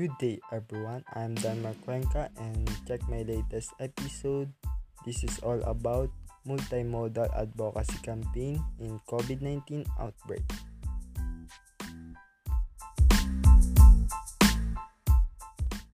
Good day, everyone. I'm Dan Marcuenca and check my latest episode. This is all about multimodal advocacy campaign in COVID-19 outbreak.